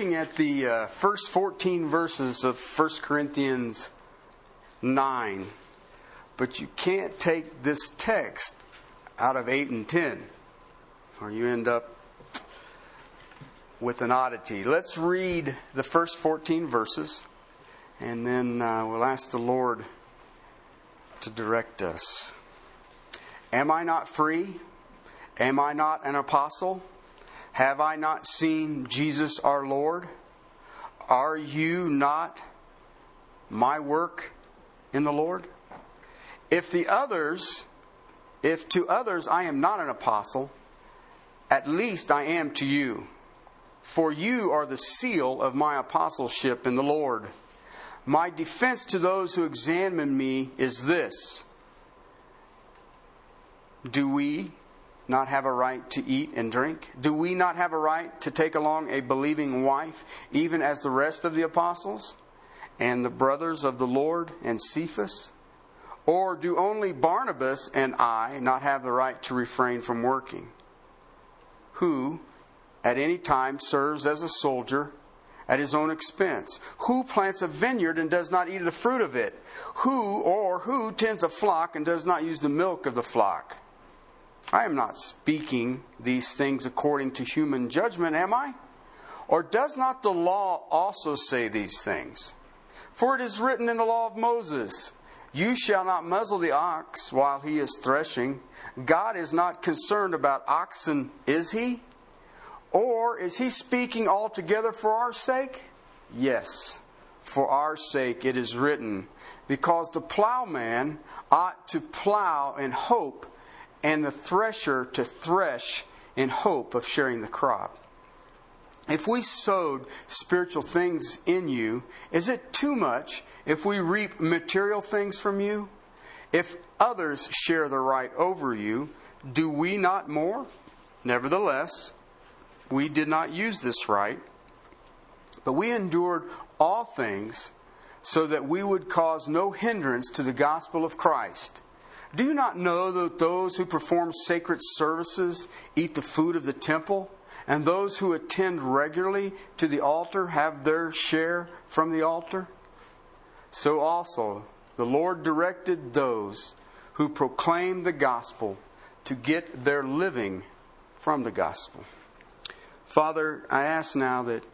looking at the uh, first 14 verses of 1 Corinthians 9, but you can't take this text out of 8 and 10, or you end up with an oddity. Let's read the first 14 verses, and then uh, we'll ask the Lord to direct us. Am I not free? Am I not an apostle? Have I not seen Jesus our Lord? Are you not my work in the Lord? If the others, if to others I am not an apostle, at least I am to you. For you are the seal of my apostleship in the Lord. My defense to those who examine me is this Do we not have a right to eat and drink? Do we not have a right to take along a believing wife, even as the rest of the apostles and the brothers of the Lord and Cephas? Or do only Barnabas and I not have the right to refrain from working? Who at any time serves as a soldier at his own expense? Who plants a vineyard and does not eat the fruit of it? Who or who tends a flock and does not use the milk of the flock? I am not speaking these things according to human judgment, am I? Or does not the law also say these things? For it is written in the law of Moses, You shall not muzzle the ox while he is threshing. God is not concerned about oxen, is he? Or is he speaking altogether for our sake? Yes, for our sake it is written, because the plowman ought to plow in hope and the thresher to thresh in hope of sharing the crop. If we sowed spiritual things in you, is it too much if we reap material things from you? If others share the right over you, do we not more? Nevertheless, we did not use this right, but we endured all things so that we would cause no hindrance to the gospel of Christ. Do you not know that those who perform sacred services eat the food of the temple, and those who attend regularly to the altar have their share from the altar? So also, the Lord directed those who proclaim the gospel to get their living from the gospel. Father, I ask now that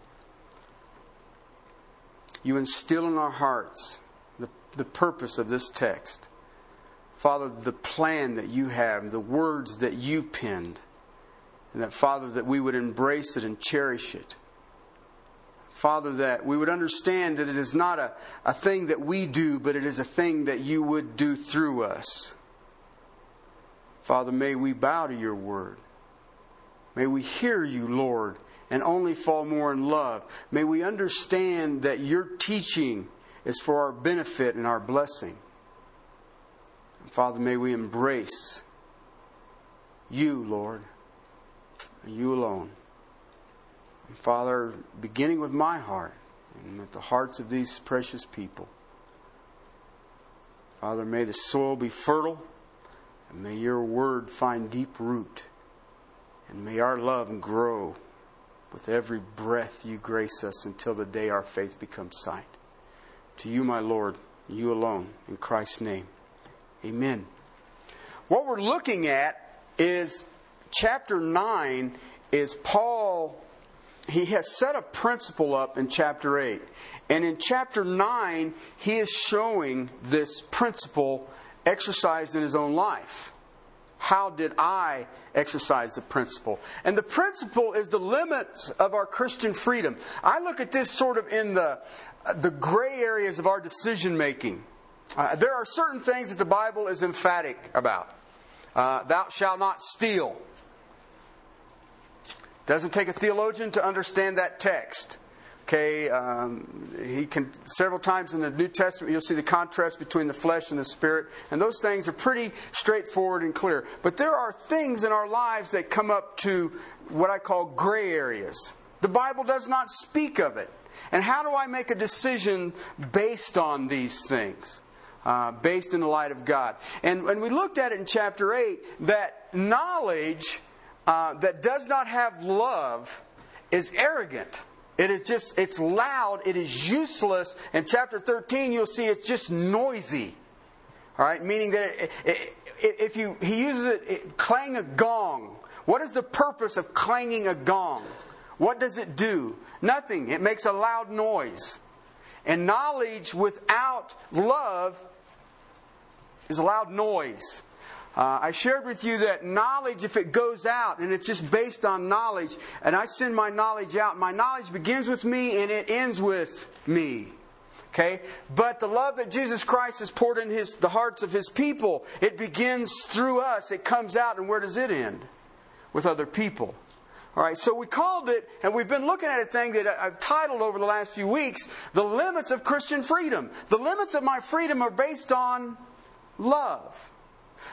you instill in our hearts the, the purpose of this text. Father, the plan that you have, the words that you penned, and that, Father, that we would embrace it and cherish it. Father, that we would understand that it is not a, a thing that we do, but it is a thing that you would do through us. Father, may we bow to your word. May we hear you, Lord, and only fall more in love. May we understand that your teaching is for our benefit and our blessing. Father, may we embrace you, Lord, and you alone. And Father, beginning with my heart and with the hearts of these precious people, Father, may the soil be fertile and may your word find deep root and may our love grow with every breath you grace us until the day our faith becomes sight. To you, my Lord, you alone, in Christ's name. Amen. What we're looking at is chapter 9 is Paul he has set a principle up in chapter 8. And in chapter 9, he is showing this principle exercised in his own life. How did I exercise the principle? And the principle is the limits of our Christian freedom. I look at this sort of in the, the gray areas of our decision making. Uh, there are certain things that the Bible is emphatic about. Uh, Thou shalt not steal. Doesn't take a theologian to understand that text. Okay, um, he can several times in the New Testament you'll see the contrast between the flesh and the spirit, and those things are pretty straightforward and clear. But there are things in our lives that come up to what I call gray areas. The Bible does not speak of it. And how do I make a decision based on these things? Uh, based in the light of God. And, when we looked at it in chapter 8 that knowledge uh, that does not have love is arrogant. It is just, it's loud, it is useless. In chapter 13, you'll see it's just noisy. All right, meaning that it, it, if you, he uses it, it, clang a gong. What is the purpose of clanging a gong? What does it do? Nothing. It makes a loud noise. And knowledge without love is a loud noise. Uh, I shared with you that knowledge, if it goes out and it's just based on knowledge, and I send my knowledge out, my knowledge begins with me and it ends with me. Okay? But the love that Jesus Christ has poured in his, the hearts of his people, it begins through us. It comes out, and where does it end? With other people. All right, so we called it, and we've been looking at a thing that I've titled over the last few weeks The Limits of Christian Freedom. The limits of my freedom are based on love.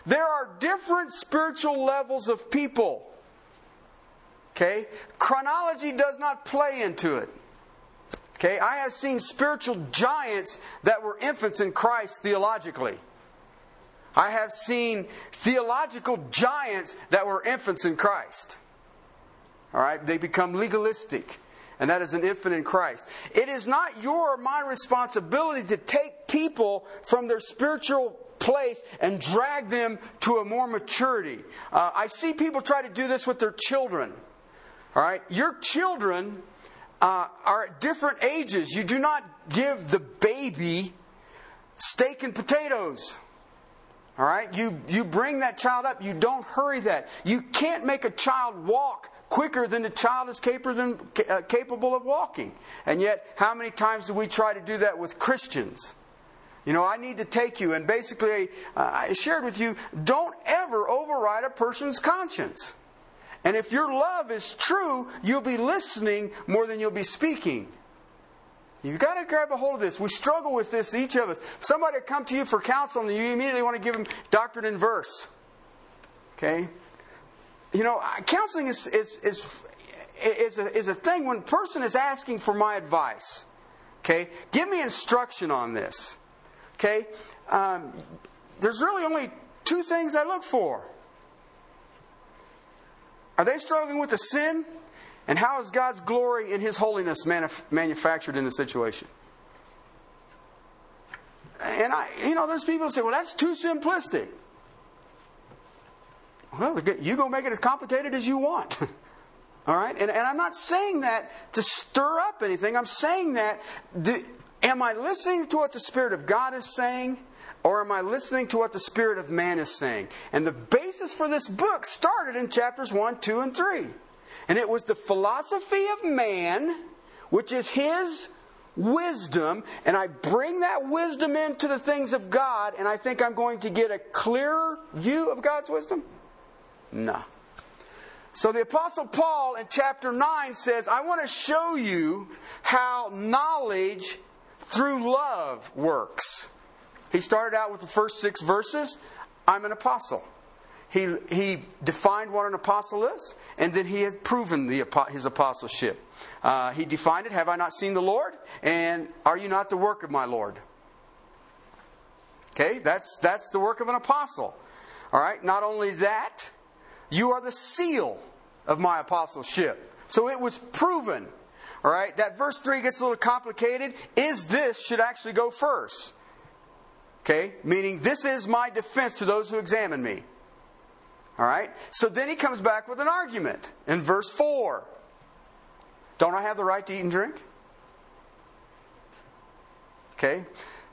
There are different spiritual levels of people. Okay? Chronology does not play into it. Okay? I have seen spiritual giants that were infants in Christ theologically. I have seen theological giants that were infants in Christ. All right? They become legalistic. And that is an infant in Christ. It is not your or my responsibility to take people from their spiritual place and drag them to a more maturity. Uh, I see people try to do this with their children. All right? Your children uh, are at different ages. You do not give the baby steak and potatoes. All right? You, you bring that child up. You don't hurry that. You can't make a child walk quicker than the child is uh, capable of walking. And yet, how many times do we try to do that with Christians? You know, I need to take you. And basically, I shared with you don't ever override a person's conscience. And if your love is true, you'll be listening more than you'll be speaking. You've got to grab a hold of this. We struggle with this, each of us. If somebody come to you for counsel and you immediately want to give them doctrine and verse. Okay? You know, counseling is, is, is, is, a, is a thing when a person is asking for my advice. Okay? Give me instruction on this. Okay? Um, there's really only two things I look for. Are they struggling with a sin? And how is God's glory and His holiness manuf- manufactured in the situation? And I, you know, there's people who say, well, that's too simplistic. Well, you go make it as complicated as you want. All right? And, and I'm not saying that to stir up anything. I'm saying that Am I listening to what the Spirit of God is saying? Or am I listening to what the Spirit of man is saying? And the basis for this book started in chapters 1, 2, and 3. And it was the philosophy of man, which is his wisdom, and I bring that wisdom into the things of God, and I think I'm going to get a clearer view of God's wisdom? No. So the Apostle Paul in chapter 9 says, I want to show you how knowledge through love works. He started out with the first six verses I'm an apostle. He, he defined what an apostle is, and then he has proven the, his apostleship. Uh, he defined it Have I not seen the Lord? And are you not the work of my Lord? Okay, that's, that's the work of an apostle. All right, not only that, you are the seal of my apostleship. So it was proven all right, that verse 3 gets a little complicated. Is this should actually go first? Okay, meaning this is my defense to those who examine me. All right, so then he comes back with an argument in verse 4. Don't I have the right to eat and drink? Okay.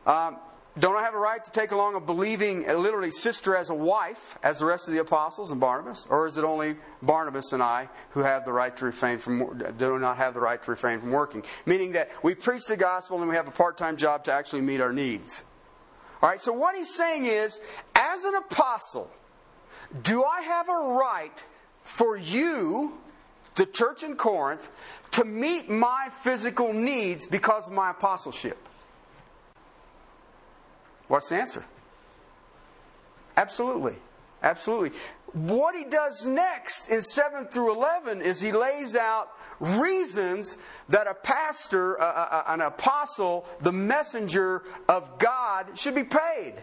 Um, don't I have a right to take along a believing, uh, literally, sister as a wife, as the rest of the apostles and Barnabas? Or is it only Barnabas and I who have the right to refrain from, uh, do not have the right to refrain from working? Meaning that we preach the gospel and we have a part time job to actually meet our needs. All right, so what he's saying is, as an apostle, do I have a right for you, the church in Corinth, to meet my physical needs because of my apostleship? What's the answer? Absolutely. Absolutely. What he does next in 7 through 11 is he lays out reasons that a pastor, uh, uh, an apostle, the messenger of God should be paid.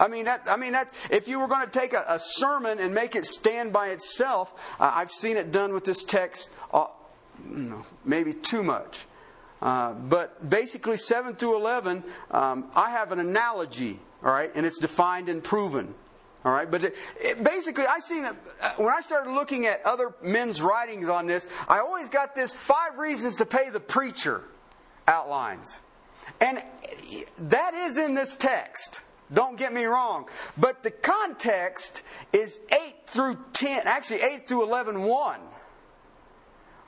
I mean, that, I mean, that, if you were going to take a, a, sermon and make it stand by itself, uh, I've seen it done with this text uh, maybe too much. Uh, but basically, 7 through 11, um, I have an analogy, all right, and it's defined and proven. All right, but it, it, basically, I seen uh, when I started looking at other men's writings on this, I always got this five reasons to pay the preacher outlines. And that is in this text. Don't get me wrong. But the context is 8 through 10, actually 8 through 11, 1.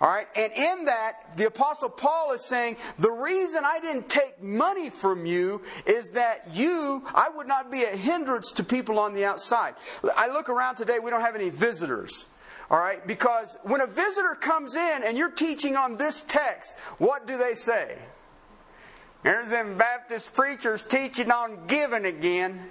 All right, and in that, the Apostle Paul is saying, the reason I didn't take money from you is that you, I would not be a hindrance to people on the outside. I look around today, we don't have any visitors. All right, because when a visitor comes in and you're teaching on this text, what do they say? There's them Baptist preachers teaching on giving again.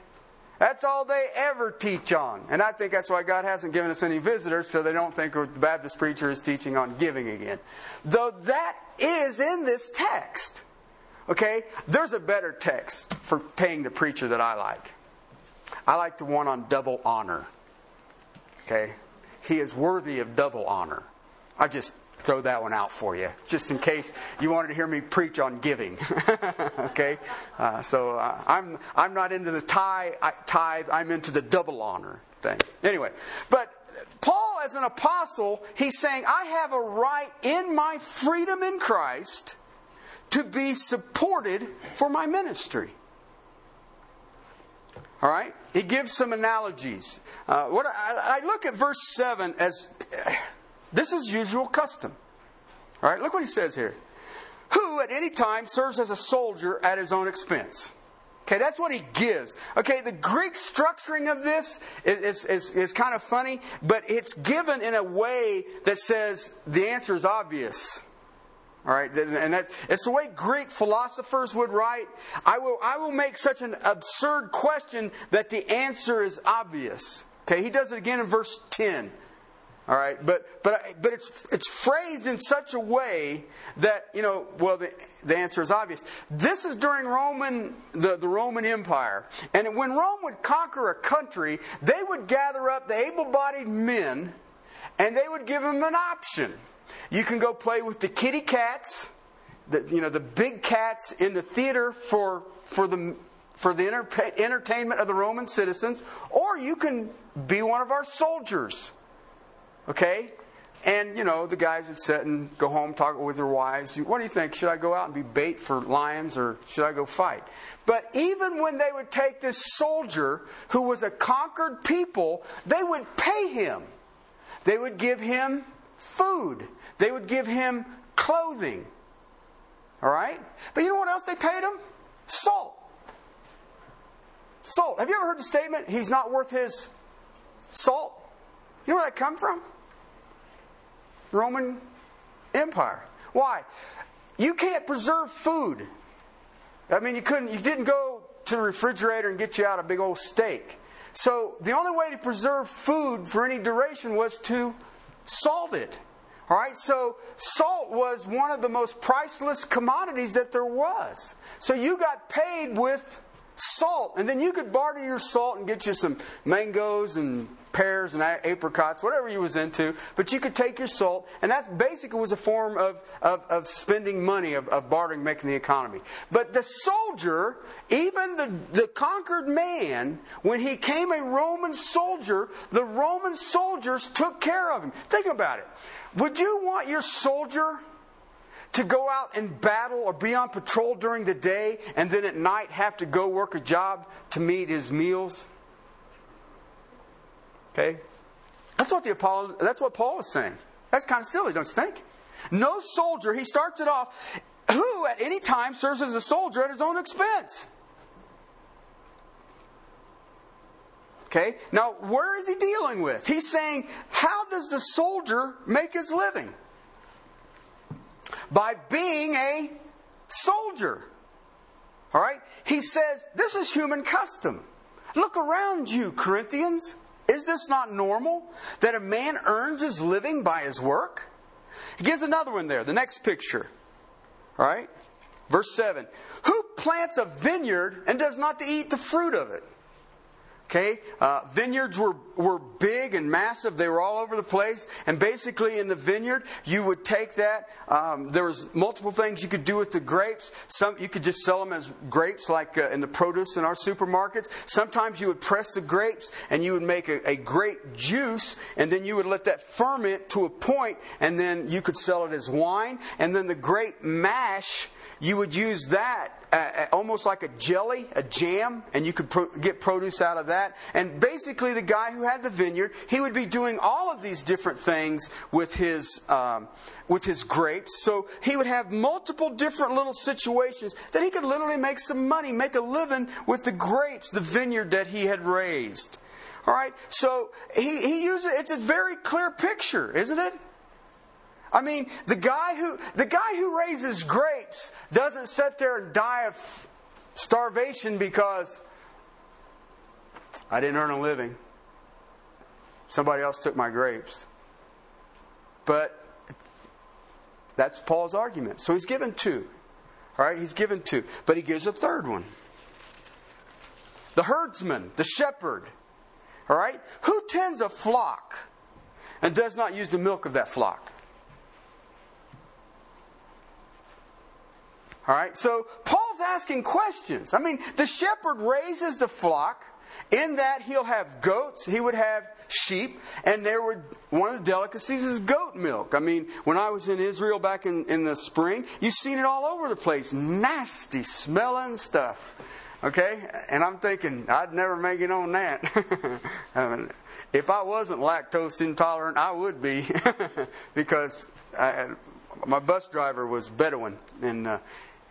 That's all they ever teach on. And I think that's why God hasn't given us any visitors, so they don't think the Baptist preacher is teaching on giving again. Though that is in this text. Okay? There's a better text for paying the preacher that I like. I like the one on double honor. Okay? He is worthy of double honor. I just throw that one out for you, just in case you wanted to hear me preach on giving. okay, uh, so uh, I'm I'm not into the tithe, tithe. I'm into the double honor thing. Anyway, but Paul, as an apostle, he's saying, I have a right in my freedom in Christ to be supported for my ministry. All right? He gives some analogies. Uh, what I, I, look at verse 7 as this is usual custom. All right, look what he says here. Who at any time serves as a soldier at his own expense. Okay, that's what he gives. Okay, the Greek structuring of this is, is, is, is, kind of funny, but it's given in a way that says the answer is obvious. All right, and that, it's the way Greek philosophers would write. I will, I will make such an absurd question that the answer is obvious. Okay, he does it again in verse 10. All right, but but but it's it's phrased in such a way that you know. Well, the, the answer is obvious. This is during Roman the, the Roman Empire, and when Rome would conquer a country, they would gather up the able-bodied men, and they would give them an option. You can go play with the kitty cats, the you know the big cats in the theater for for the for the entertainment of the Roman citizens, or you can be one of our soldiers Okay? And, you know, the guys would sit and go home, talk with their wives. What do you think? Should I go out and be bait for lions or should I go fight? But even when they would take this soldier who was a conquered people, they would pay him. They would give him food. They would give him clothing. All right? But you know what else they paid him? Salt. Salt. Have you ever heard the statement, he's not worth his salt? You know where that come from? Roman Empire. Why? You can't preserve food. I mean, you couldn't, you didn't go to the refrigerator and get you out a big old steak. So the only way to preserve food for any duration was to salt it. All right, so salt was one of the most priceless commodities that there was. So you got paid with salt, and then you could barter your salt and get you some mangoes and pears and apricots, whatever you was into. But you could take your salt, and that basically was a form of, of, of spending money, of, of, bartering, making the economy. But the soldier, even the, the conquered man, when he came a Roman soldier, the Roman soldiers took care of him. Think about it. Would you want your soldier to go out and battle or be on patrol during the day and then at night have to go work a job to meet his meals? Okay? That's what the Apollo, that's what Paul is saying. That's kind of silly, don't you think? No soldier, he starts it off, who at any time serves as a soldier at his own expense. Okay? Now, where is he dealing with? He's saying, how does the soldier make his living? By being a soldier. All right? He says, this is human custom. Look around you, Corinthians. Is this not normal that a man earns his living by his work? He gives another one there, the next picture. All right? Verse 7 Who plants a vineyard and does not eat the fruit of it? Okay, uh, vineyards were, were big and massive. They were all over the place. And basically, in the vineyard, you would take that. Um, there was multiple things you could do with the grapes. Some you could just sell them as grapes, like uh, in the produce in our supermarkets. Sometimes you would press the grapes and you would make a, a grape juice, and then you would let that ferment to a point, and then you could sell it as wine. And then the grape mash you would use that uh, uh, almost like a jelly, a jam, and you could pro- get produce out of that. And basically, the guy who had the vineyard, he would be doing all of these different things with his um, with his grapes. So he would have multiple different little situations that he could literally make some money, make a living with the grapes, the vineyard that he had raised. All right, so he, he uses it's a very clear picture, isn't it? I mean, the guy who the guy who raises grapes doesn't sit there and die of starvation because I didn't earn a living. Somebody else took my grapes. But that's Paul's argument. So he's given two. All right, he's given two, but he gives a third one. The herdsman, the shepherd. All right? Who tends a flock and does not use the milk of that flock? All right, so Paul's asking questions. I mean, the shepherd raises the flock. In that, he'll have goats, he would have sheep, and there would one of the delicacies is goat milk. I mean, when I was in Israel back in, in the spring, you've seen it all over the place. Nasty smelling stuff. Okay? And I'm thinking, I'd never make it on that. I mean, if I wasn't lactose intolerant, I would be, because I, my bus driver was Bedouin, and uh,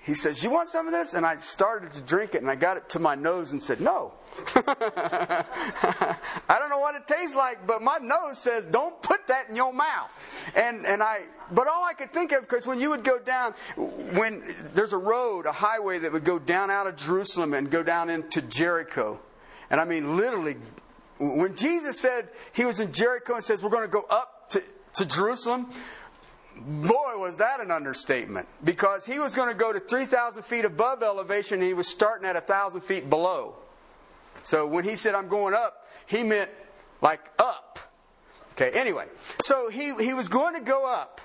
he says, You want some of this? And I started to drink it and I got it to my nose and said, No. I don't know what it tastes like, but my nose says, Don't put that in your mouth. And, and I, but all I could think of, because when you would go down, when there's a road, a highway that would go down out of Jerusalem and go down into Jericho. And I mean, literally, when Jesus said he was in Jericho and says, We're going to go up to, to Jerusalem, Boy, was that an understatement. Because he was going to go to 3,000 feet above elevation and he was starting at 1,000 feet below. So when he said, I'm going up, he meant like up. Okay, anyway. So he, he was going to go up.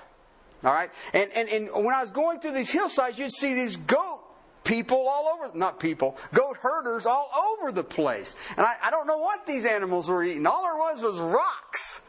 All right? And, and, and when I was going through these hillsides, you'd see these goat people all over, not people, goat herders all over the place. And I, I don't know what these animals were eating. All there was was rocks.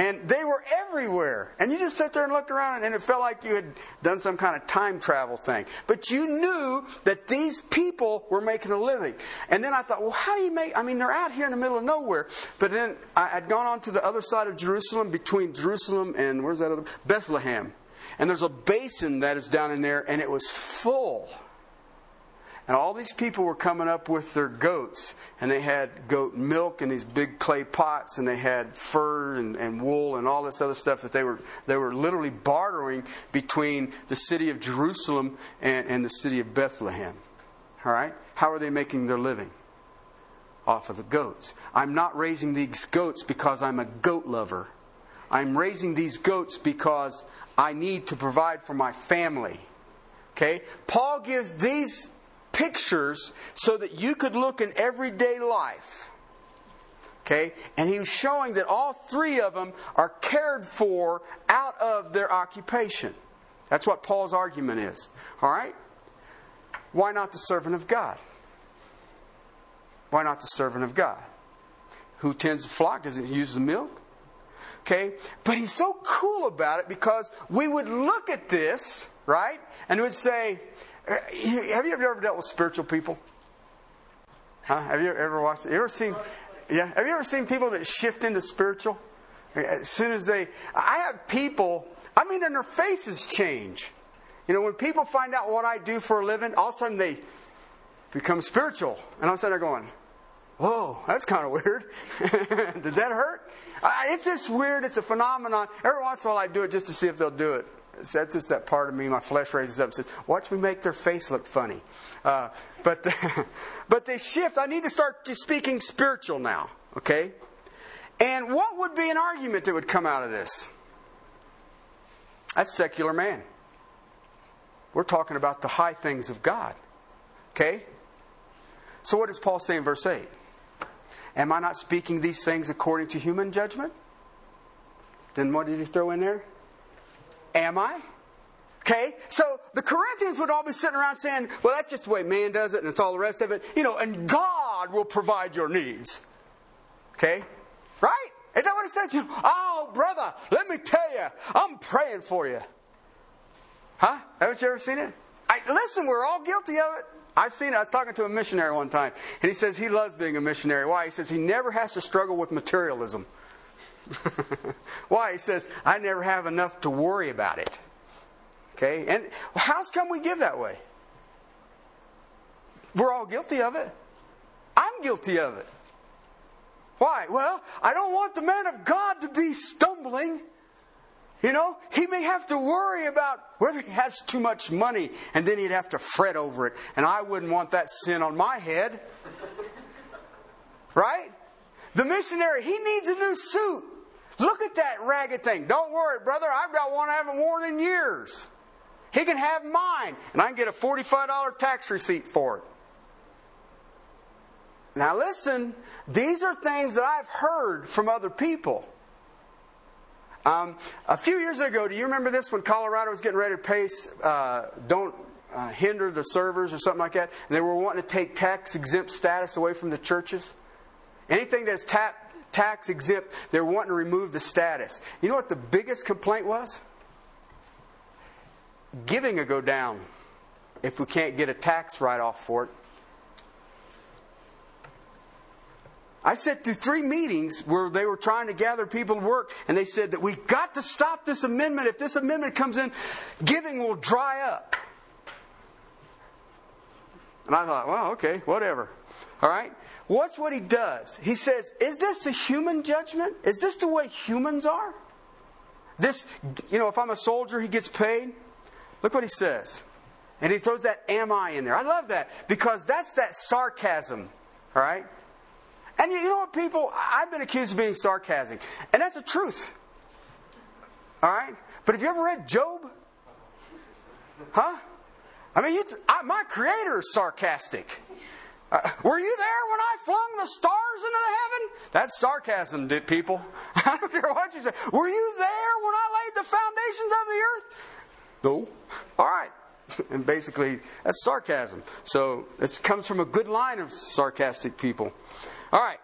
And they were everywhere. And you just sit there and looked around, and it felt like you had done some kind of time travel thing. But you knew that these people were making a living. And then I thought, well, how do you make? I mean, they're out here in the middle of nowhere. But then I had gone on to the other side of Jerusalem, between Jerusalem and where's that other? Bethlehem. And there's a basin that is down in there, and it was full and all these people were coming up with their goats, and they had goat milk in these big clay pots, and they had fur and, and wool and all this other stuff that they were they were literally bartering between the city of Jerusalem and, and the city of Bethlehem. All right, how are they making their living? Off of the goats. I'm not raising these goats because I'm a goat lover. I'm raising these goats because I need to provide for my family. Okay? Paul gives these pictures so that you could look in everyday life. Okay? And he was showing that all three of them are cared for out of their occupation. That's what Paul's argument is. All right? Why not the servant of God? Why not the servant of God? Who tends the flock? Does he use the milk? Okay? But he's so cool about it because we would look at this, right? And would say, Uh, have you ever dealt with spiritual people? Huh? Have you ever watched? You ever seen? Yeah. Have you ever seen people that shift into spiritual? Uh, as soon as they, I have people. I mean, and their faces change. You know, when people find out what I do for a living, all of a sudden they become spiritual, and all of a sudden they're going, "Whoa, that's kind of weird. Did that hurt?" It's just weird. It's a phenomenon. Every once in a while, I do it just to see if they'll do it that's just that part of me. My flesh raises up and says, "Watch me make their face look funny." Uh, but but they shift. I need to start speaking spiritual now. Okay, and what would be an argument that would come out of this? That's secular man. We're talking about the high things of God. Okay? So what does Paul say in verse 8? Am I not speaking these things according to human judgment? Then what does he throw in there? Am I? Okay, so the Corinthians would all be sitting around saying, well, that's just the way man does it, and it's all the rest of it. You know, and God will provide your needs. Okay? Right? Isn't that what it says? You, Oh, brother, let me tell you, I'm praying for you. Huh? Haven't you ever seen it? I, listen, we're all guilty of it. I've seen it. I was talking to a missionary one time, and he says he loves being a missionary. Why? He says he never has to struggle with materialism. Why? He says, I never have enough to worry about it. Okay? And how's come we give that way? We're all guilty of it. I'm guilty of it. Why? Well, I don't want the man of God to be stumbling. You know, he may have to worry about whether he has too much money and then he'd have to fret over it. And I wouldn't want that sin on my head. Right? The missionary, he needs a new suit. Look at that ragged thing. Don't worry, brother. I've got one I haven't worn in years. He can have mine, and I can get a $45 tax receipt for it. Now, listen, these are things that I've heard from other people. Um, a few years ago, do you remember this when Colorado was getting ready to pace uh, don't uh, hinder the servers or something like that? And they were wanting to take tax exempt status away from the churches? Anything that's ta- tax exempt, they're wanting to remove the status. You know what the biggest complaint was? Giving will go down if we can't get a tax write off for it. I sat through three meetings where they were trying to gather people to work, and they said that we've got to stop this amendment. If this amendment comes in, giving will dry up. And I thought, well, okay, whatever. All right? What's what he does? He says, Is this a human judgment? Is this the way humans are? This, you know, if I'm a soldier, he gets paid. Look what he says. And he throws that am I in there. I love that because that's that sarcasm. All right? And you know what, people? I've been accused of being sarcastic, and that's a truth. All right? But have you ever read Job? Huh? I mean, you, my creator is sarcastic. Uh, were you there when I flung the stars into the heaven? That's sarcasm, people. I don't care what you say. Were you there when I laid the foundations of the earth? No. All right. And basically, that's sarcasm. So it comes from a good line of sarcastic people. All right.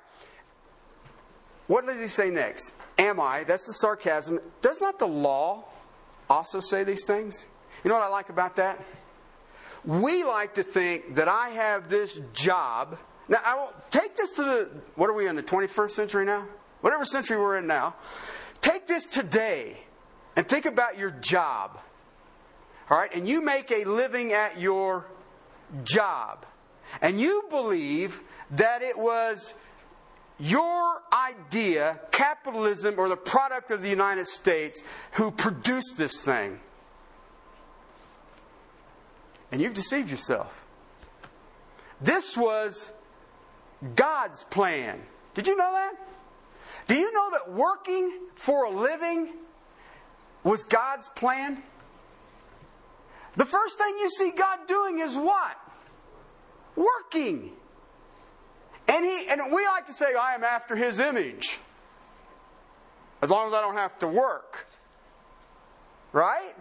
What does he say next? Am I? That's the sarcasm. Does not the law also say these things? You know what I like about that? We like to think that I have this job. Now, I will take this to the, what are we in, the 21st century now? Whatever century we're in now. Take this today and think about your job. All right? And you make a living at your job. And you believe that it was your idea, capitalism, or the product of the United States, who produced this thing. And you've deceived yourself. This was God's plan. Did you know that? Do you know that working for a living was God's plan? The first thing you see God doing is what? Working. And he and we like to say, I am after his image. As long as I don't have to work. Right?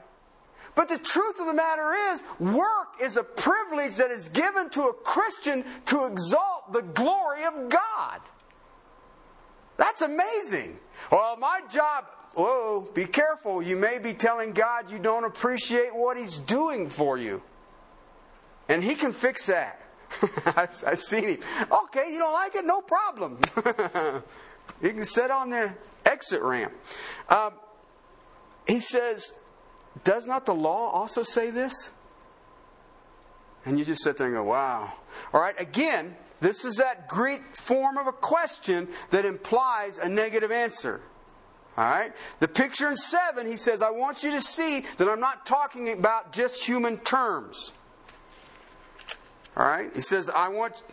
But the truth of the matter is, work is a privilege that is given to a Christian to exalt the glory of God. That's amazing. Well, my job, whoa, be careful. You may be telling God you don't appreciate what He's doing for you. And He can fix that. I've, I've, seen him. Okay, you don't like it? No problem. you can sit on the exit ramp. Um, he says, Does not the law also say this? And you just sit there and go, Wow. All right, again, this is that Greek form of a question that implies a negative answer. All right? The picture in 7, he says, I want you to see that I'm not talking about just human terms. All right? He says, I want,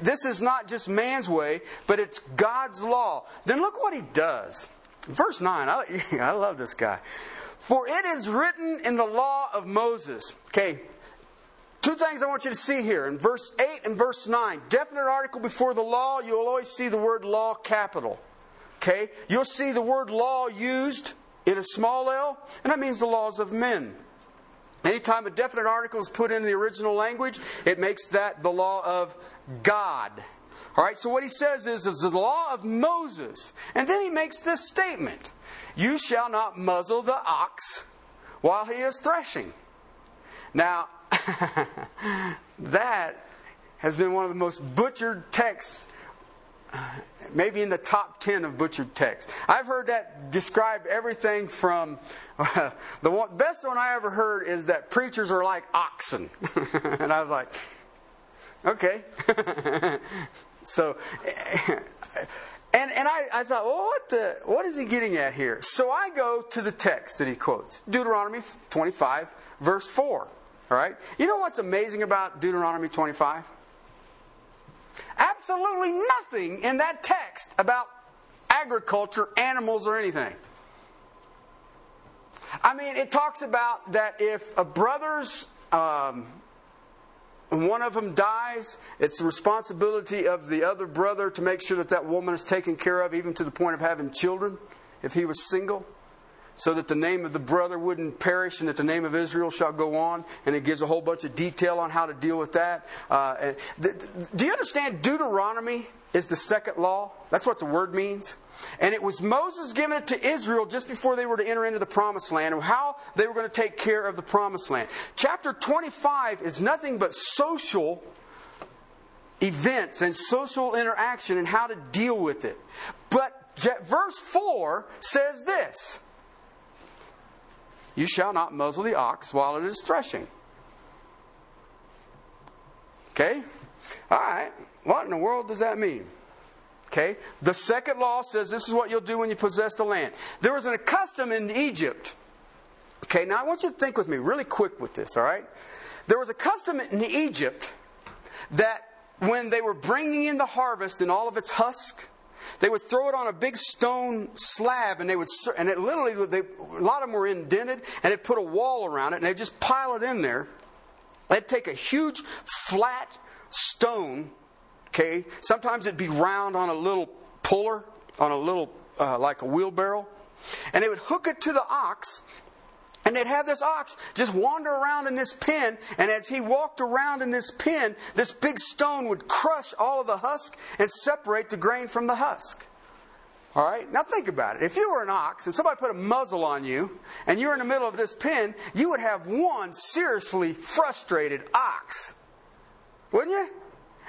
this is not just man's way, but it's God's law. Then look what he does. Verse 9, I, I love this guy. For it is written in the law of Moses. Okay, Two things I want you to see here in verse 8 and verse 9. Definite article before the law, you'll always see the word law capital. Okay? You'll see the word law used in a small l, and that means the laws of men. Anytime a definite article is put in the original language, it makes that the law of God. All right, so what he says is, is the law of Moses. And then he makes this statement You shall not muzzle the ox while he is threshing. Now, that has been one of the most butchered texts, maybe in the top 10 of butchered texts. I've heard that describe everything from the one, best one I ever heard is that preachers are like oxen. and I was like, okay. So, and, and I, I thought, well, what, the, what is he getting at here? So I go to the text that he quotes Deuteronomy 25, verse 4. All right? You know what's amazing about Deuteronomy 25? Absolutely nothing in that text about agriculture, animals, or anything. I mean, it talks about that if a brother's um, one of them dies, it's the responsibility of the other brother to make sure that that woman is taken care of, even to the point of having children, if he was single so that the name of the brother wouldn't perish and that the name of Israel shall go on. And it gives a whole bunch of detail on how to deal with that. Uh, do you understand Deuteronomy is the second law? That's what the word means. And it was Moses giving it to Israel just before they were to enter into the promised land and how they were going to take care of the promised land. Chapter 25 is nothing but social events and social interaction and how to deal with it. But verse 4 says this you shall not muzzle the ox while it is threshing. Okay? All right. What in the world does that mean? Okay? The second law says this is what you'll do when you possess the land. There was a custom in Egypt. Okay, now I want you to think with me really quick with this, all right? There was a custom in Egypt that when they were bringing in the harvest and all of its husk, they would throw it on a big stone slab, and they would, and it literally, they, a lot of them were indented, and they'd put a wall around it, and they'd just pile it in there. They'd take a huge flat stone, okay. Sometimes it'd be round on a little puller, on a little uh, like a wheelbarrow, and they would hook it to the ox, and they'd have this ox just wander around in this pen, and as he walked around in this pen, this big stone would crush all of the husk and separate the grain from the husk. All right? Now think about it. If you were an ox and somebody put a muzzle on you and you're in the middle of this pen, you would have one seriously frustrated ox. Wouldn't you?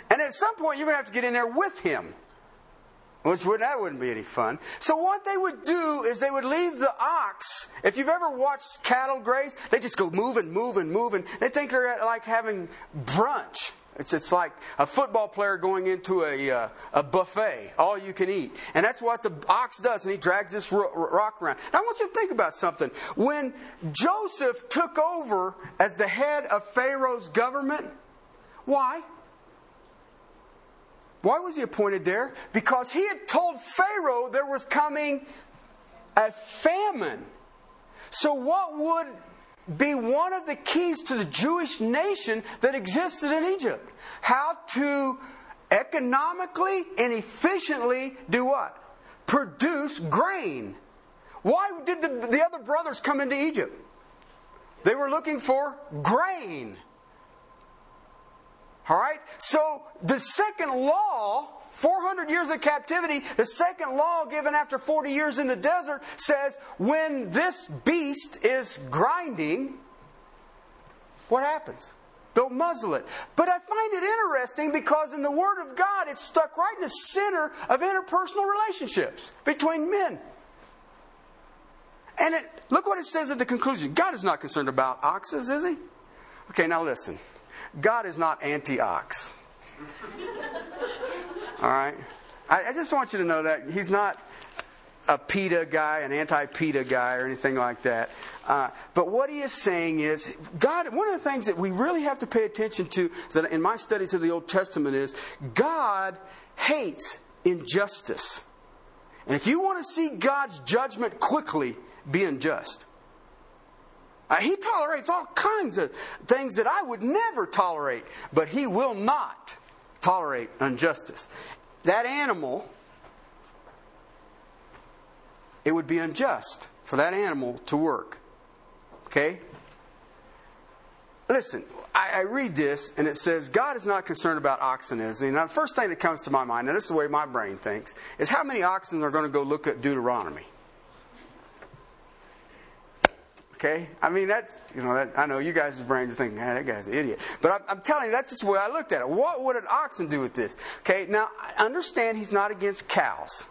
And at some point, you're going to have to get in there with him. Which would, that wouldn't be any fun. So what they would do is they would leave the ox. If you've ever watched cattle graze, they just go moving, moving, moving. They think they're like having brunch. It's, it's like a football player going into a, uh, a buffet, all you can eat. And that's what the ox does, and he drags this rock around. Now, I want you to think about something. When Joseph took over as the head of Pharaoh's government, why? Why was he appointed there? Because he had told Pharaoh there was coming a famine. So, what would be one of the keys to the Jewish nation that existed in Egypt? How to economically and efficiently do what? Produce grain. Why did the, the other brothers come into Egypt? They were looking for grain. All right? So the second law, 400 years of captivity, the second law given after 40 years in the desert says when this beast is grinding, what happens? Don't muzzle it. But I find it interesting because in the Word of God, it's stuck right in the center of interpersonal relationships between men. And it, look what it says at the conclusion. God is not concerned about oxes, is he? Okay, now listen. God is not anti ox. All right? I, I, just want you to know that He's not a PETA guy, an anti PETA guy, or anything like that. Uh, but what He is saying is, God, one of the things that we really have to pay attention to that in my studies of the Old Testament is God hates injustice. And if you want to see God's judgment quickly, be unjust. Uh, he tolerates all kinds of things that I would never tolerate, but he will not tolerate injustice. That animal, it would be unjust for that animal to work. Okay? Listen, I, I, read this and it says God is not concerned about oxen. Is and the first thing that comes to my mind, and this is the way my brain thinks, is how many oxen are going to go look at Deuteronomy? Okay? I mean, that's, you know, that, I know you guys' brains are thinking, that guy's an idiot. But I'm, I'm, telling you, that's just the way I looked at it. What would an oxen do with this? Okay, now, I understand he's not against cows.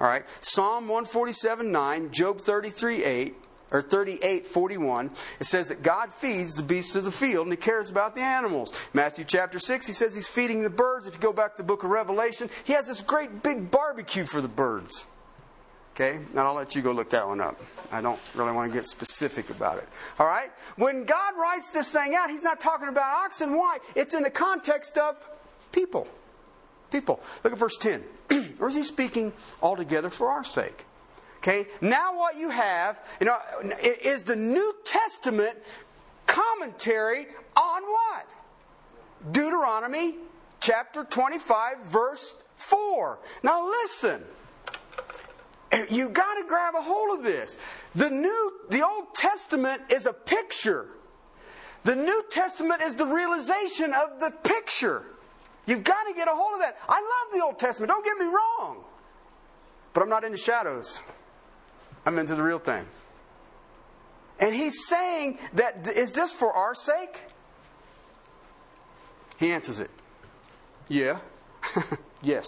All right? Psalm 147 9, Job 33 8, or 38 41 it says that god feeds the beasts of the field and he cares about the animals matthew chapter 6 he says he's feeding the birds if you go back to the book of revelation he has this great big barbecue for the birds Okay? Now I'll let you go look that one up. I don't really want to get specific about it. All right? When God writes this thing out, He's not talking about oxen. Why? It's in the context of people. People. Look at verse 10. or is He speaking altogether for our sake? Okay? Now what you have, you know, is the New Testament commentary on what? Deuteronomy chapter 25, verse 4. Now listen. You got to grab a hold of this. The new, the Old Testament is a picture. The New Testament is the realization of the picture. You've got to get a hold of that. I love the Old Testament. Don't get me wrong. But I'm not into shadows. I'm into the real thing. And he's saying that is this for our sake? He answers it. Yeah. yes.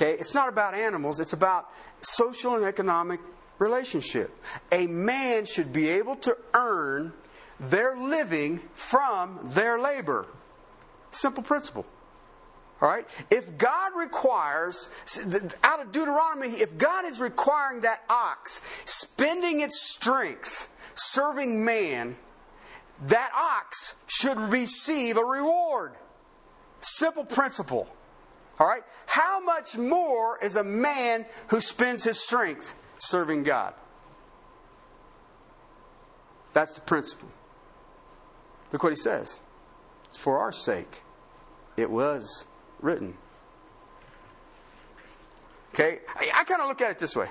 Okay? It's not about animals, it's about social and economic relationship. A man should be able to earn their living from their labor. Simple principle. All right? If God requires, out of Deuteronomy, if God is requiring that ox spending its strength serving man, that ox should receive a reward. Simple principle. All right? How much more is a man who spends his strength serving God? That's the principle. Look what he says. It's for our sake. It was written. Okay? I, kind of look at it this way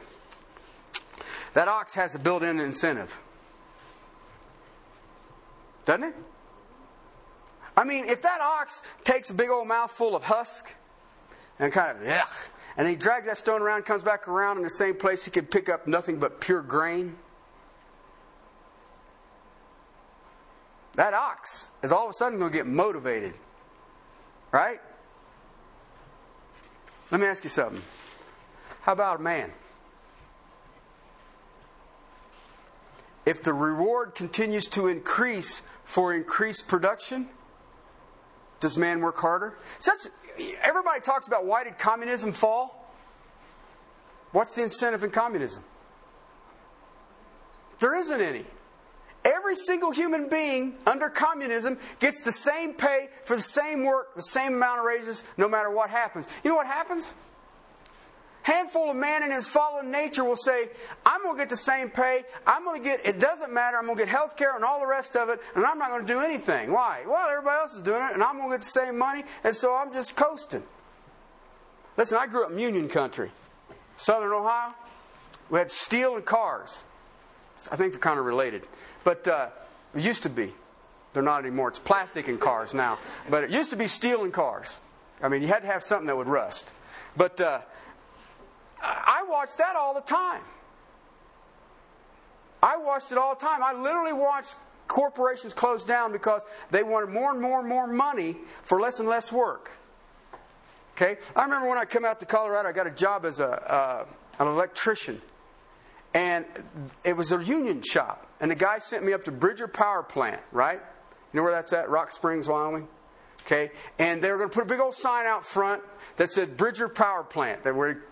that ox has a built in incentive. Doesn't it? I mean, if that ox takes a big old mouthful of husk and kind of. And he drags that stone around, comes back around in the same place he can pick up nothing but pure grain. That ox is all of a sudden going to get motivated. Right? Let me ask you something. How about a man? If the reward continues to increase for increased production, does man work harder? Everybody talks about why did communism fall? What's the incentive in communism? There isn't any. Every single human being under communism gets the same pay for the same work, the same amount of raises, no matter what happens. You know what happens? Handful of man in his fallen nature will say, I'm going to get the same pay. I'm going to get, it doesn't matter. I'm going to get health care and all the rest of it, and I'm not going to do anything. Why? Well, everybody else is doing it, and I'm going to get the same money, and so I'm just coasting. Listen, I grew up in Union Country, Southern Ohio. We had steel and cars. I think they're kind of related. But uh, it used to be. They're not anymore. It's plastic in cars now. But it used to be steel in cars. I mean, you had to have something that would rust. But uh, I watched that all the time. I watched it all the time. I literally watched corporations close down because they wanted more and more and more money for less and less work. Okay? I remember when I come out to Colorado, I got a job as a, uh, an electrician. And it was a union shop. And the guy sent me up to Bridger Power Plant, right? You know where that's at? Rock Springs, Wyoming? Okay? And they were going to put a big old sign out front that said Bridger Power Plant, that where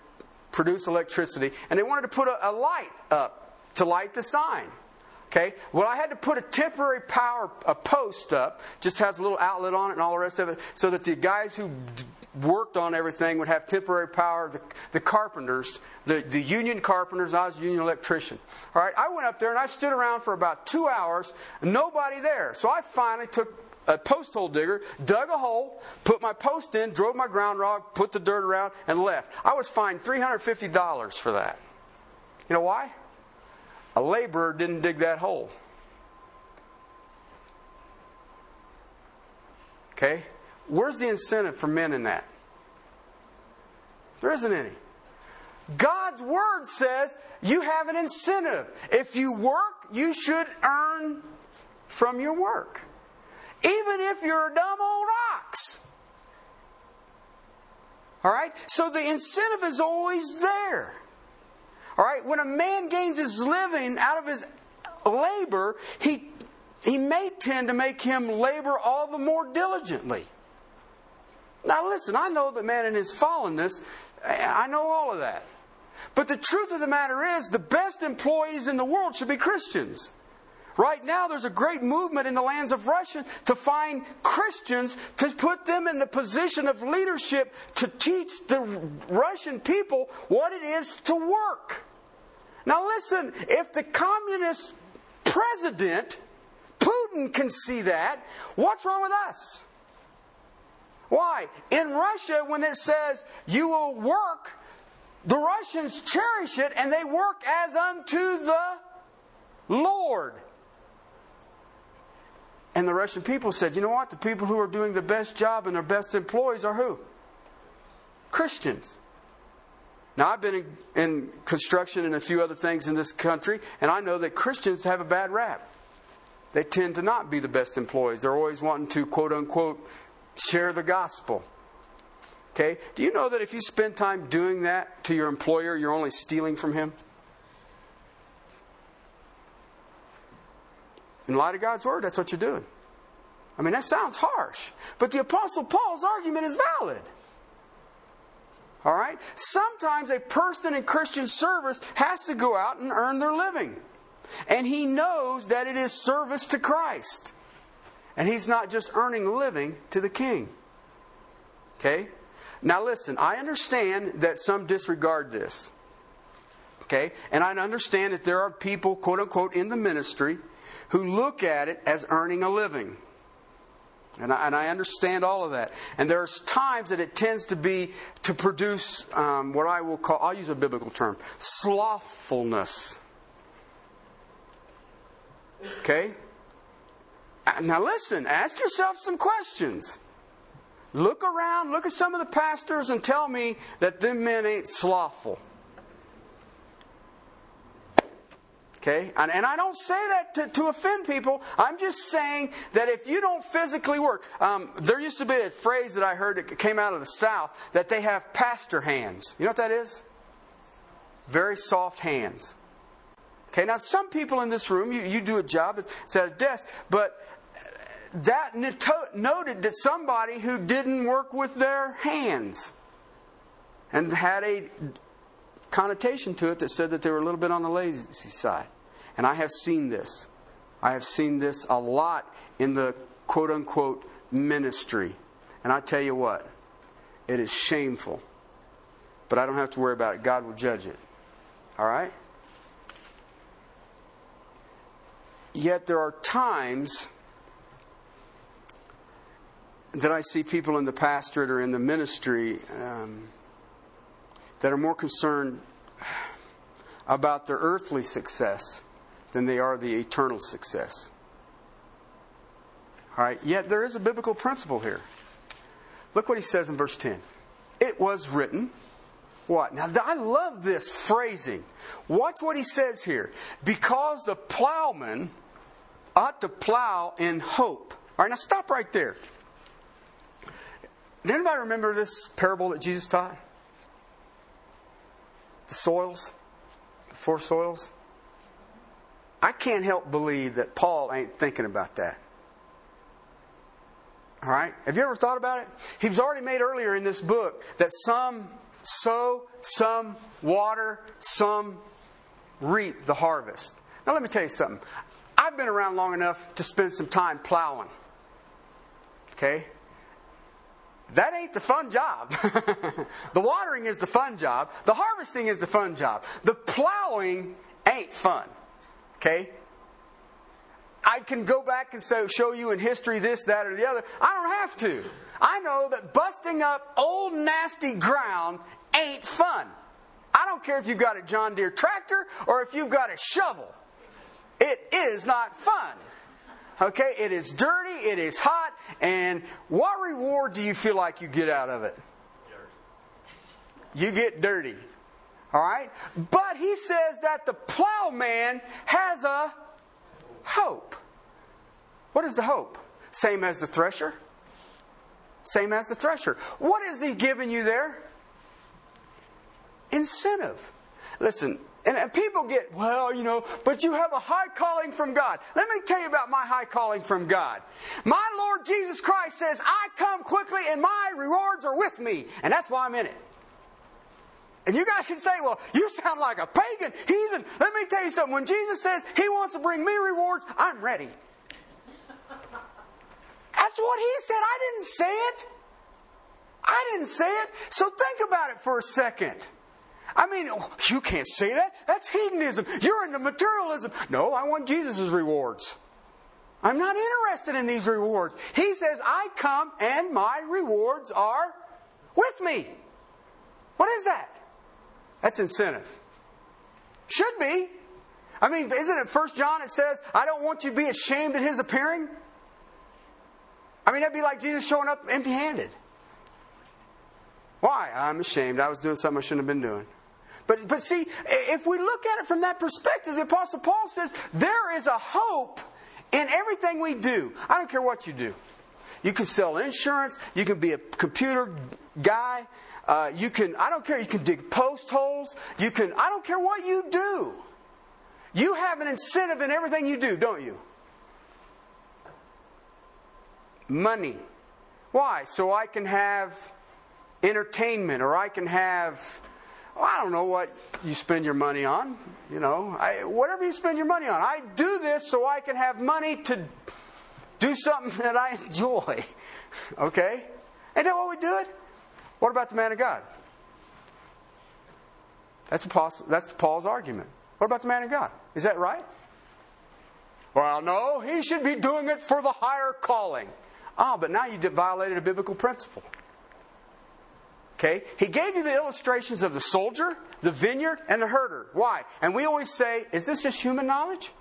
produce electricity, and they wanted to put a, a light up to light the sign. Okay? Well, I had to put a temporary power a post up, just has a little outlet on it and all the rest of it, so that the guys who d- worked on everything would have temporary power. The, the carpenters, the, the union carpenters, I was a union electrician. All right, I went up there and I stood around for about two hours, nobody there. So I finally took a post hole digger, dug a hole, put my post in, drove my ground rod, put the dirt around, and left. I was fined $350 for that. You know why? A laborer didn't dig that hole. Okay? Where's the incentive for men in that? There isn't any. God's Word says you have an incentive. If you work, you should earn from your work. Even if you're a dumb old ox. All right? So the incentive is always there. All right? When a man gains his living out of his labor, he, he may tend to make him labor all the more diligently. Now, listen, I know that man in his fallenness, I know all of that. But the truth of the matter is, the best employees in the world should be Christians. Right now, there's a great movement in the lands of Russia to find Christians to put them in the position of leadership to teach the Russian people what it is to work. Now, listen, if the communist president, Putin, can see that, what's wrong with us? Why? In Russia, when it says you will work, the Russians cherish it and they work as unto the Lord. And the Russian people said, you know what? The people who are doing the best job and their best employees are who? Christians. Now, I've been in, in, construction and a few other things in this country, and I know that Christians have a bad rap. They tend to not be the best employees. They're always wanting to, quote unquote, share the gospel. Okay? Do you know that if you spend time doing that to your employer, you're only stealing from him? In light of God's word, that's what you're doing. I mean, that sounds harsh, but the Apostle Paul's argument is valid. All right? Sometimes a person in Christian service has to go out and earn their living. And he knows that it is service to Christ. And he's not just earning a living to the king. Okay? Now listen, I understand that some disregard this. Okay? And I understand that there are people, quote unquote, in the ministry who look at it as earning a living. And I, and I understand all of that. And there's times that it tends to be to produce um, what I will call, I'll use a biblical term, slothfulness. Okay? Now listen, ask yourself some questions. Look around, look at some of the pastors, and tell me that them men ain't slothful. Okay? And, and I don't say that to, to, offend people. I'm just saying that if you don't physically work, um, there used to be a phrase that I heard that came out of the South that they have pastor hands. You know what that is? Very soft hands. Okay, now some people in this room, you, you do a job, it's at a desk, but that noted that somebody who didn't work with their hands and had a connotation to it that said that they were a little bit on the lazy side. And I have seen this. I have seen this a lot in the quote unquote ministry. And I tell you what, it is shameful. But I don't have to worry about it. God will judge it. All right? Yet there are times that I see people in the pastorate or in the ministry um, that are more concerned about their earthly success than they are the eternal success. All right, yet there is a biblical principle here. Look what he says in verse 10. It was written. What? Now, I love this phrasing. Watch what he says here. Because the plowman ought to plow in hope. All right, now stop right there. Did anybody remember this parable that Jesus taught? The soils, the four soils. I can't help believe that Paul ain't thinking about that. All right? Have you ever thought about it? He's already made earlier in this book that some sow, some water, some reap the harvest. Now, let me tell you something. I've been around long enough to spend some time plowing. Okay? that ain't the fun job. the watering is the fun job. The harvesting is the fun job. The plowing ain't fun. Okay? I can go back and so, show you in history this, that, or the other. I don't have to. I know that busting up old nasty ground ain't fun. I don't care if you've got a John Deere tractor or if you've got a shovel. It is not fun. Okay, it is dirty, it is hot, and what reward do you feel like you get out of it? You get dirty. All right? But he says that the plowman has a hope. What is the hope? Same as the thresher? Same as the thresher. What is he giving you there? Incentive. Listen, and people get, well, you know, but you have a high calling from God. Let me tell you about my high calling from God. My Lord Jesus Christ says, I come quickly and my rewards are with me. And that's why I'm in it. And you guys can say, well, you sound like a pagan, heathen. Let me tell you something. When Jesus says he wants to bring me rewards, I'm ready. That's what he said. I didn't say it. I didn't say it. So think about it for a second. I mean, you can't say that. That's hedonism. You're into materialism. No, I want Jesus' rewards. I'm not interested in these rewards. He says, I come and my rewards are with me. What is that? That's incentive. Should be. I mean, isn't it First John it says, I don't want you to be ashamed at his appearing? I mean, that'd be like Jesus showing up empty handed. Why? I'm ashamed. I was doing something I shouldn't have been doing. But, but see, if we look at it from that perspective, the Apostle Paul says there is a hope in everything we do. I don't care what you do. You can sell insurance, you can be a computer guy, uh, you can, I don't care, you can dig post holes, you can, I don't care what you do. You have an incentive in everything you do, don't you? Money. Why? So I can have entertainment or I can have, well, I don't know what you spend your money on. You know, I, whatever you spend your money on. I do this so I can have money to do something that I enjoy. Okay? Ain't that what we do it? What about the man of God? That's, Apostle, that's Paul's argument. What about the man of God? Is that right? Well, no, he should be doing it for the higher calling. Ah, but now you violated a biblical principle. Okay? He gave you the illustrations of the soldier, the vineyard, and the herder. Why? And we always say, is this just human knowledge?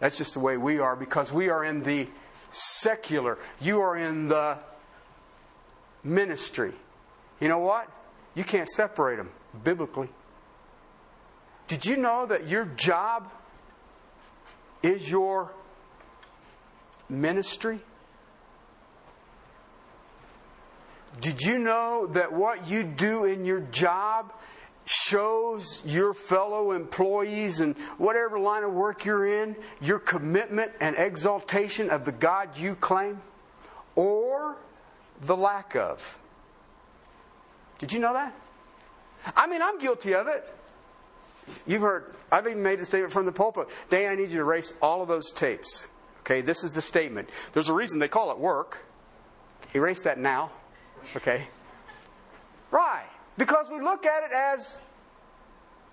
That's just the way we are because we are in the secular. You are in the ministry. You know what? You can't separate them biblically. Did you know that your job is your ministry? Did you know that what you do in your job shows your fellow employees and whatever line of work you're in your commitment and exaltation of the God you claim? Or the lack of. Did you know that? I mean, I'm guilty of it. You've heard, I've even made a statement from the pulpit. Dan, I need you to erase all of those tapes. Okay, this is the statement. There's a reason they call it work. Erase that now. Okay? Right. Because we look at it as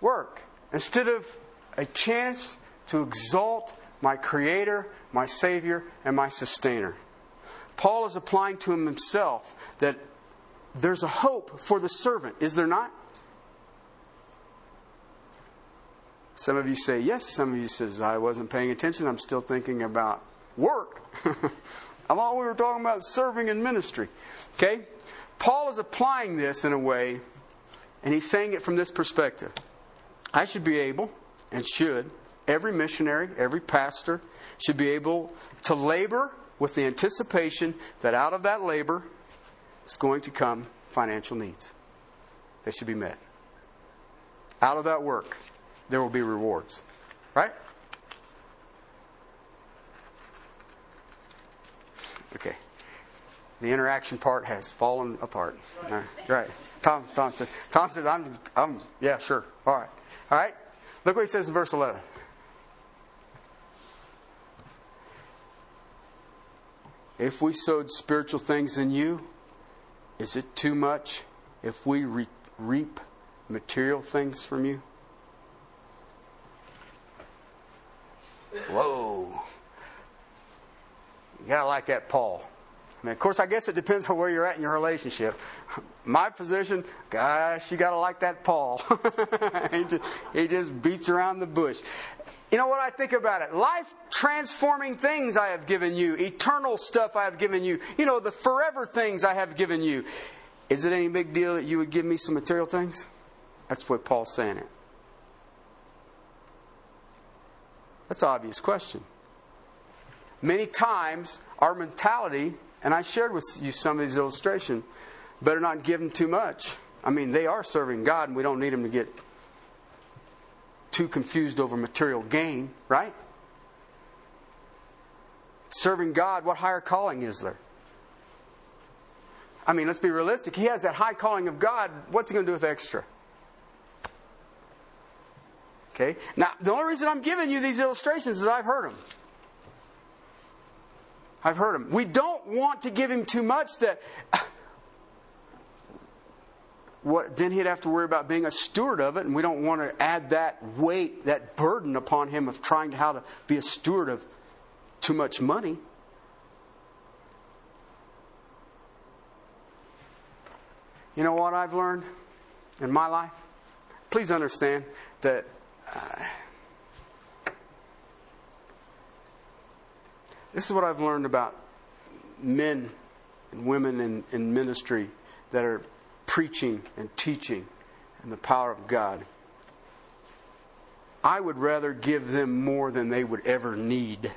work instead of a chance to exalt my Creator, my Savior, and my Sustainer. Paul is applying to him himself that there's a hope for the servant, is there not? Some of you say yes, some of you says I wasn't paying attention, I'm still thinking about work. I thought we were talking about serving in ministry. Okay? Paul is applying this in a way, and he's saying it from this perspective. I should be able, and should, every missionary, every pastor, should be able to labor with the anticipation that out of that labor is going to come financial needs. that should be met. Out of that work, there will be rewards. Right? Okay. The interaction part has fallen apart. Right. right. Tom, Tom says, Tom says, I'm, I'm, yeah, sure. All right. All right. Look what he says in verse 11. If we sowed spiritual things in you, Is it too much if we re- reap material things from you? Whoa. You gotta like that Paul. I mean, of course, I guess it depends on where you're at in your relationship. My position, gosh, you got to like that Paul. he, just, he just beats around the bush. You know what I think about it? Life transforming things I have given you, eternal stuff I have given you, you know, the forever things I have given you. Is it any big deal that you would give me some material things? That's what Paul's saying it. That's an obvious question. Many times, our mentality and I shared with you some of these illustrations. Better not give them too much. I mean, they are serving God, and we don't need them to get too confused over material gain, right? Serving God, what higher calling is there? I mean, let's be realistic. He has that high calling of God. What's he going to do with extra? Okay? Now, the only reason I'm giving you these illustrations is I've heard them. I've heard them. We don't want to give him too much that what then he'd have to worry about being a steward of it and we don't want to add that weight, that burden upon him of trying to how to be a steward of too much money. You know what I've learned in my life? Please understand that uh, This is what I've learned about men and women in, in ministry that are preaching and teaching and the power of God. I would rather give them more than they would ever need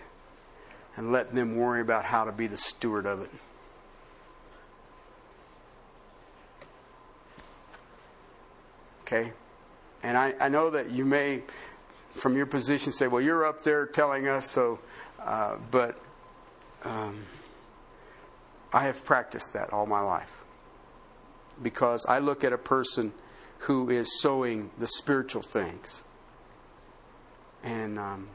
and let them worry about how to be the steward of it. Okay? And I, I know that you may, from your position, say, well, you're up there telling us, so, uh, but um, I have practiced that all my life because I look at a person who is sowing the spiritual things. And, um,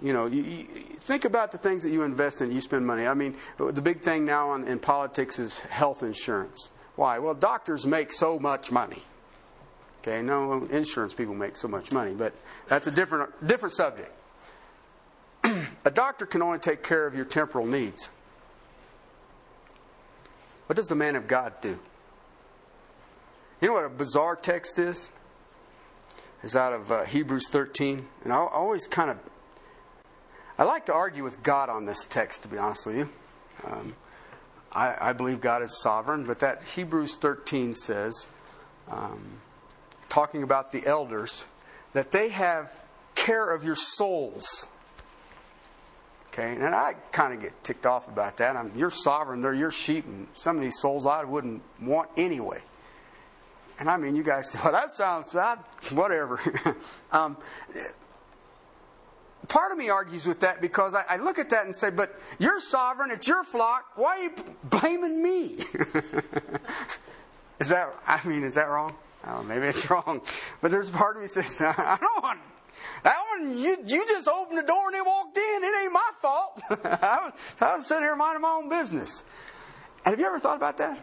you know, you, you think about the things that you invest in, you spend money. I mean, the big thing now in, in politics is health insurance. Why? Well, doctors make so much money. Okay, no insurance people make so much money, but that's a different different subject. a doctor can only take care of your temporal needs. What does the man of God do? You know what a bizarre text is? Is out of uh, Hebrews 13. And I always kind of. I like to argue with God on this text, to be honest with you. Um, I, I, believe God is sovereign, but that Hebrews 13 says, um, talking about the elders, that they have care of your souls. Okay, and I kind of get ticked off about that. I'm, you're sovereign; they're your sheep, and some of these souls I wouldn't want anyway. And I mean, you guys, well, that sounds that whatever. um, part of me argues with that because I, I, look at that and say, "But you're sovereign; it's your flock. Why are you blaming me?" is that? I mean, is that wrong? Oh, maybe it's wrong. But there's part of me says, "I don't want that one, you, you just opened the door and they walked in. It ain't my fault. I, was, I was sitting here minding my own business. And have you ever thought about that?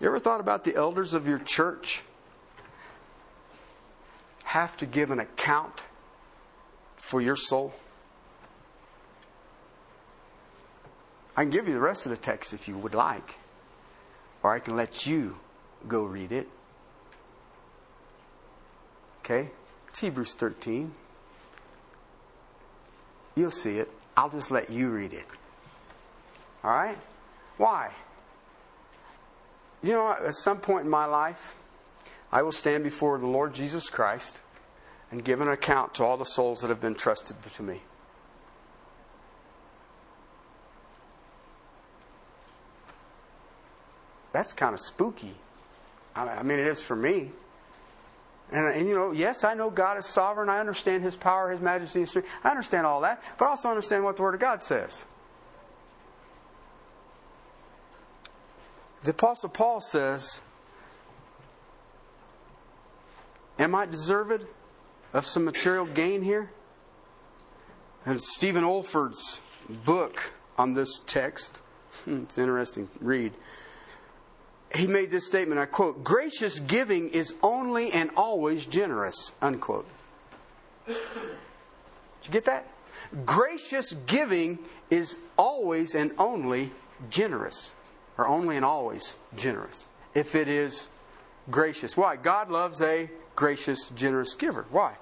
You ever thought about the elders of your church have to give an account for your soul? I can give you the rest of the text if you would like, or I can let you go read it. Okay? It's Hebrews 13. You'll see it. I'll just let you read it. All right? Why? You know, at some point in my life, I will stand before the Lord Jesus Christ and give an account to all the souls that have been trusted to me. That's kind of spooky. I mean, it is for me. And, and, you know, yes, I know God is sovereign. I understand His power, His majesty, His strength. I understand all that. But I also understand what the Word of God says. The Apostle Paul says, Am I deserved of some material gain here? And Stephen Olford's book on this text Hmm, it's interesting. Read. He made this statement, I quote, gracious giving is only and always generous, unquote. Did you get that? Gracious giving is always and only generous, or only and always generous, if it is gracious. Why? God loves a gracious, generous giver. Why?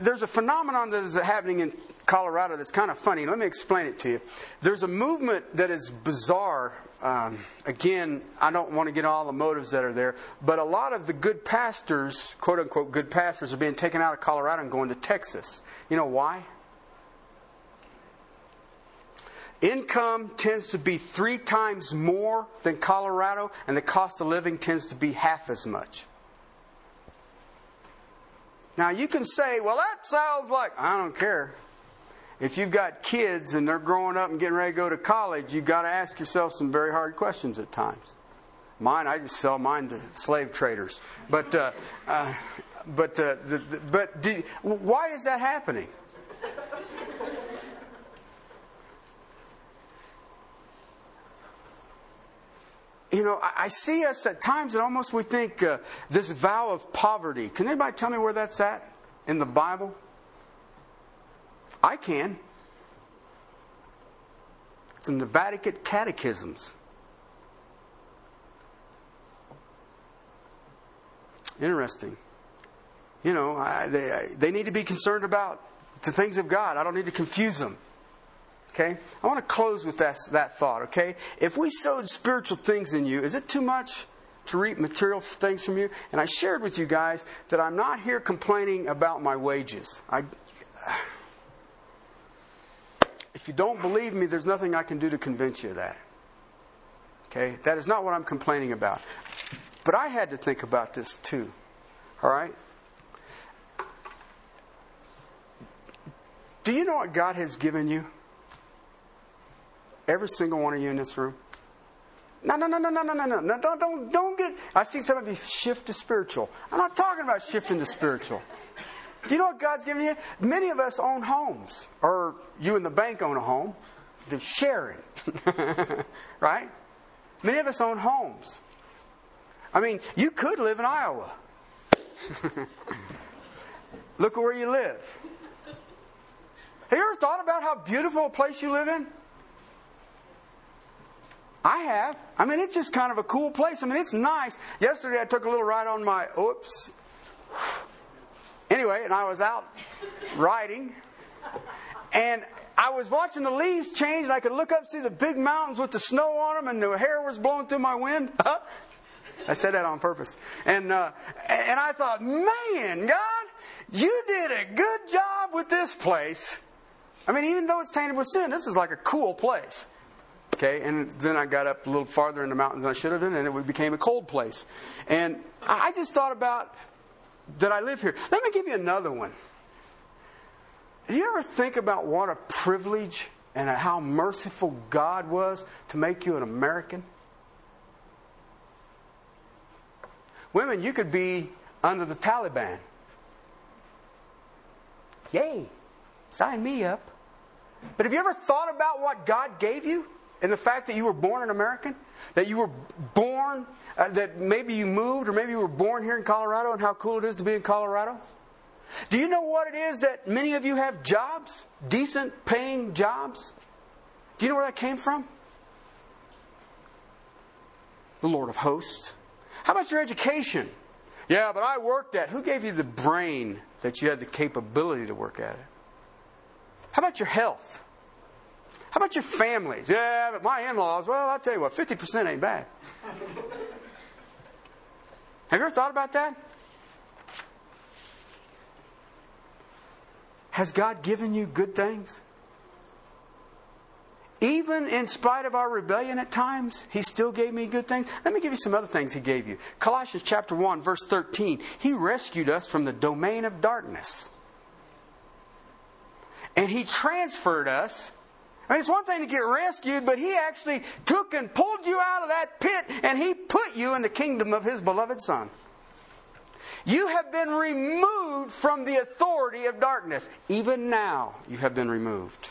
There's a phenomenon that is happening in Colorado that's kind of funny. Let me explain it to you. There's a movement that is bizarre. Um, again, I don't want to get all the motives that are there, but a lot of the good pastors, quote unquote good pastors, are being taken out of Colorado and going to Texas. You know why? Income tends to be three times more than Colorado, and the cost of living tends to be half as much. Now, you can say, well, that sounds like, I don't care. If you've got kids and they're growing up and getting ready to go to college, you've got to ask yourself some very hard questions at times. Mine, I just sell mine to slave traders. But, uh, uh, but, uh, the, the, but do, why is that happening? You know, I, I, see us at times that almost we think uh, this vow of poverty. Can anybody tell me where that's at in the Bible? I can. It's in the Vatican Catechisms. Interesting. You know, I, they, they need to be concerned about the things of God. I don't need to confuse them. Okay? I want to close with that, that thought, okay? If we sowed spiritual things in you, is it too much to reap material things from you? And I shared with you guys that I'm not here complaining about my wages. I, if you don't believe me, there's nothing I can do to convince you of that. Okay? That is not what I'm complaining about. But I had to think about this too. All right? Do you know what God has given you? Every single one of you in this room. No, no, no, no, no, no, no, no. Don't, don't, don't get. I see some of you shift to spiritual. I'm not talking about shifting to spiritual. Do you know what God's giving you? Many of us own homes, or you and the bank own a home. They're sharing, right? Many of us own homes. I mean, you could live in Iowa. Look where you live. Have you ever thought about how beautiful a place you live in? I have. I mean, it's just kind of a cool place. I mean, it's nice. Yesterday, I took a little ride on my, oops. Anyway, and I was out riding, and I was watching the leaves change, and I could look up, see the big mountains with the snow on them, and the hair was blowing through my wind. I said that on purpose. And, uh, and I thought, man, God, you did a good job with this place. I mean, even though it's tainted with sin, this is like a cool place. Okay, and then I got up a little farther in the mountains than I should have been, and it became a cold place. And I just thought about that I live here. Let me give you another one. Do you ever think about what a privilege and how merciful God was to make you an American? Women, you could be under the Taliban. Yay, sign me up. But have you ever thought about what God gave you? And the fact that you were born an American, that you were born, uh, that maybe you moved or maybe you were born here in Colorado and how cool it is to be in Colorado. Do you know what it is that many of you have jobs? Decent paying jobs? Do you know where that came from? The Lord of hosts. How about your education? Yeah, but I worked at. Who gave you the brain that you had the capability to work at it? How about your health? How about your families? Yeah, but my in laws, well, I'll tell you what, 50% ain't bad. Have you ever thought about that? Has God given you good things? Even in spite of our rebellion at times, He still gave me good things. Let me give you some other things He gave you. Colossians chapter 1, verse 13. He rescued us from the domain of darkness. And He transferred us Mean, it's one thing to get rescued, but he actually took and pulled you out of that pit and he put you in the kingdom of his beloved Son. You have been removed from the authority of darkness. Even now, you have been removed.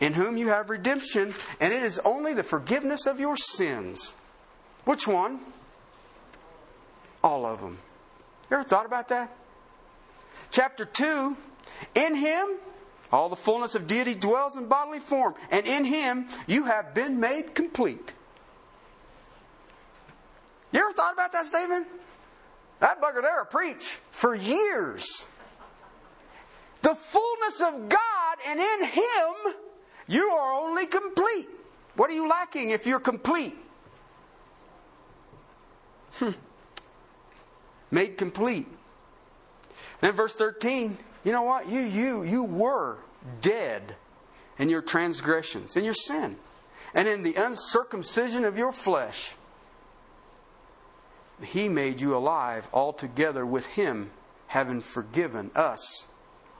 in whom you have redemption, and it is only the forgiveness of your sins. Which one? All of them. You ever thought about that? Chapter 2 In him, all the fullness of deity dwells in bodily form, and in him you have been made complete. You ever thought about that statement? That bugger there preach for years. The fullness of God, and in him you are only complete. What are you lacking if you're complete? Hmm. Made complete. Then verse 13, you know what? You you you were dead in your transgressions, in your sin, and in the uncircumcision of your flesh. He made you alive altogether with him, having forgiven us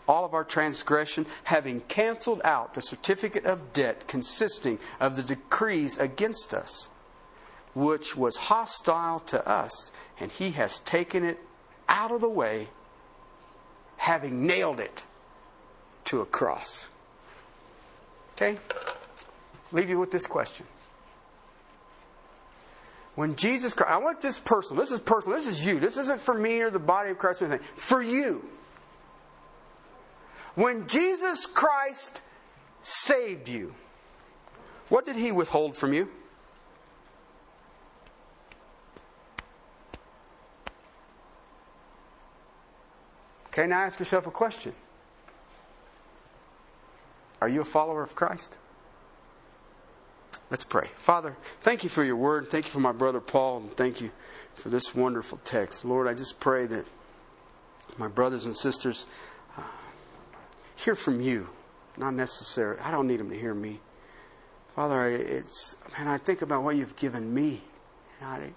all of our transgression, having canceled out the certificate of debt consisting of the decrees against us, which was hostile to us, and he has taken it out of the way, having nailed it to a cross. Okay? Leave you with this question. When Jesus Christ, I want this personal. This is personal. This is you. This isn't for me or the body of Christ or anything. For you. When Jesus Christ saved you, what did he withhold from you? Okay, now ask yourself a question. Are you a follower of Christ? Let's pray. Father, thank you for your word. Thank you for my brother Paul, and thank you for this wonderful text. Lord, I just pray that my brothers and sisters uh, hear from you, not necessarily. I don't need them to hear me. Father, it's man. I think about what you've given me, I,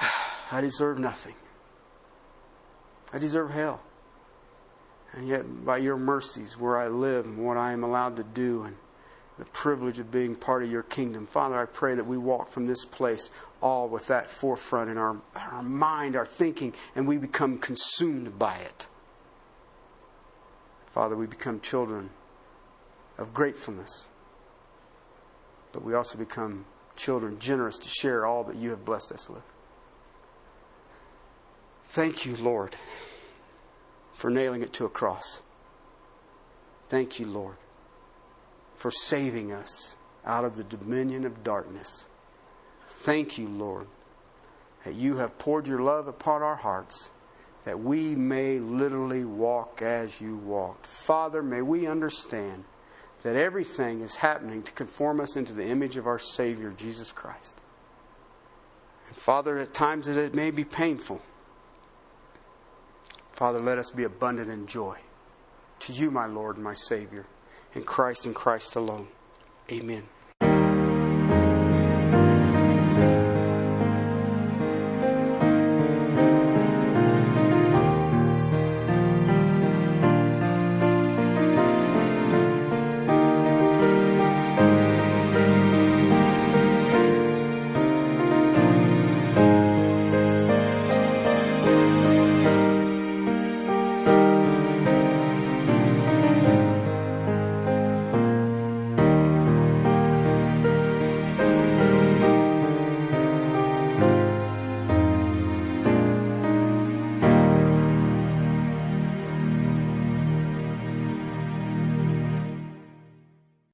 I deserve nothing. I deserve hell. And yet, by your mercies, where I live and what I am allowed to do, and the privilege of being part of your kingdom. Father, I pray that we walk from this place all with that forefront in our, our mind, our thinking, and we become consumed by it. Father, we become children of gratefulness, but we also become children generous to share all that you have blessed us with. Thank you, Lord, for nailing it to a cross. Thank you, Lord for saving us out of the dominion of darkness. Thank you, Lord, that you have poured your love upon our hearts, that we may literally walk as you walked. Father, may we understand that everything is happening to conform us into the image of our Savior, Jesus Christ. And Father, at times that it may be painful, Father, let us be abundant in joy. To you, my Lord and my Savior in Christ and Christ alone. Amen.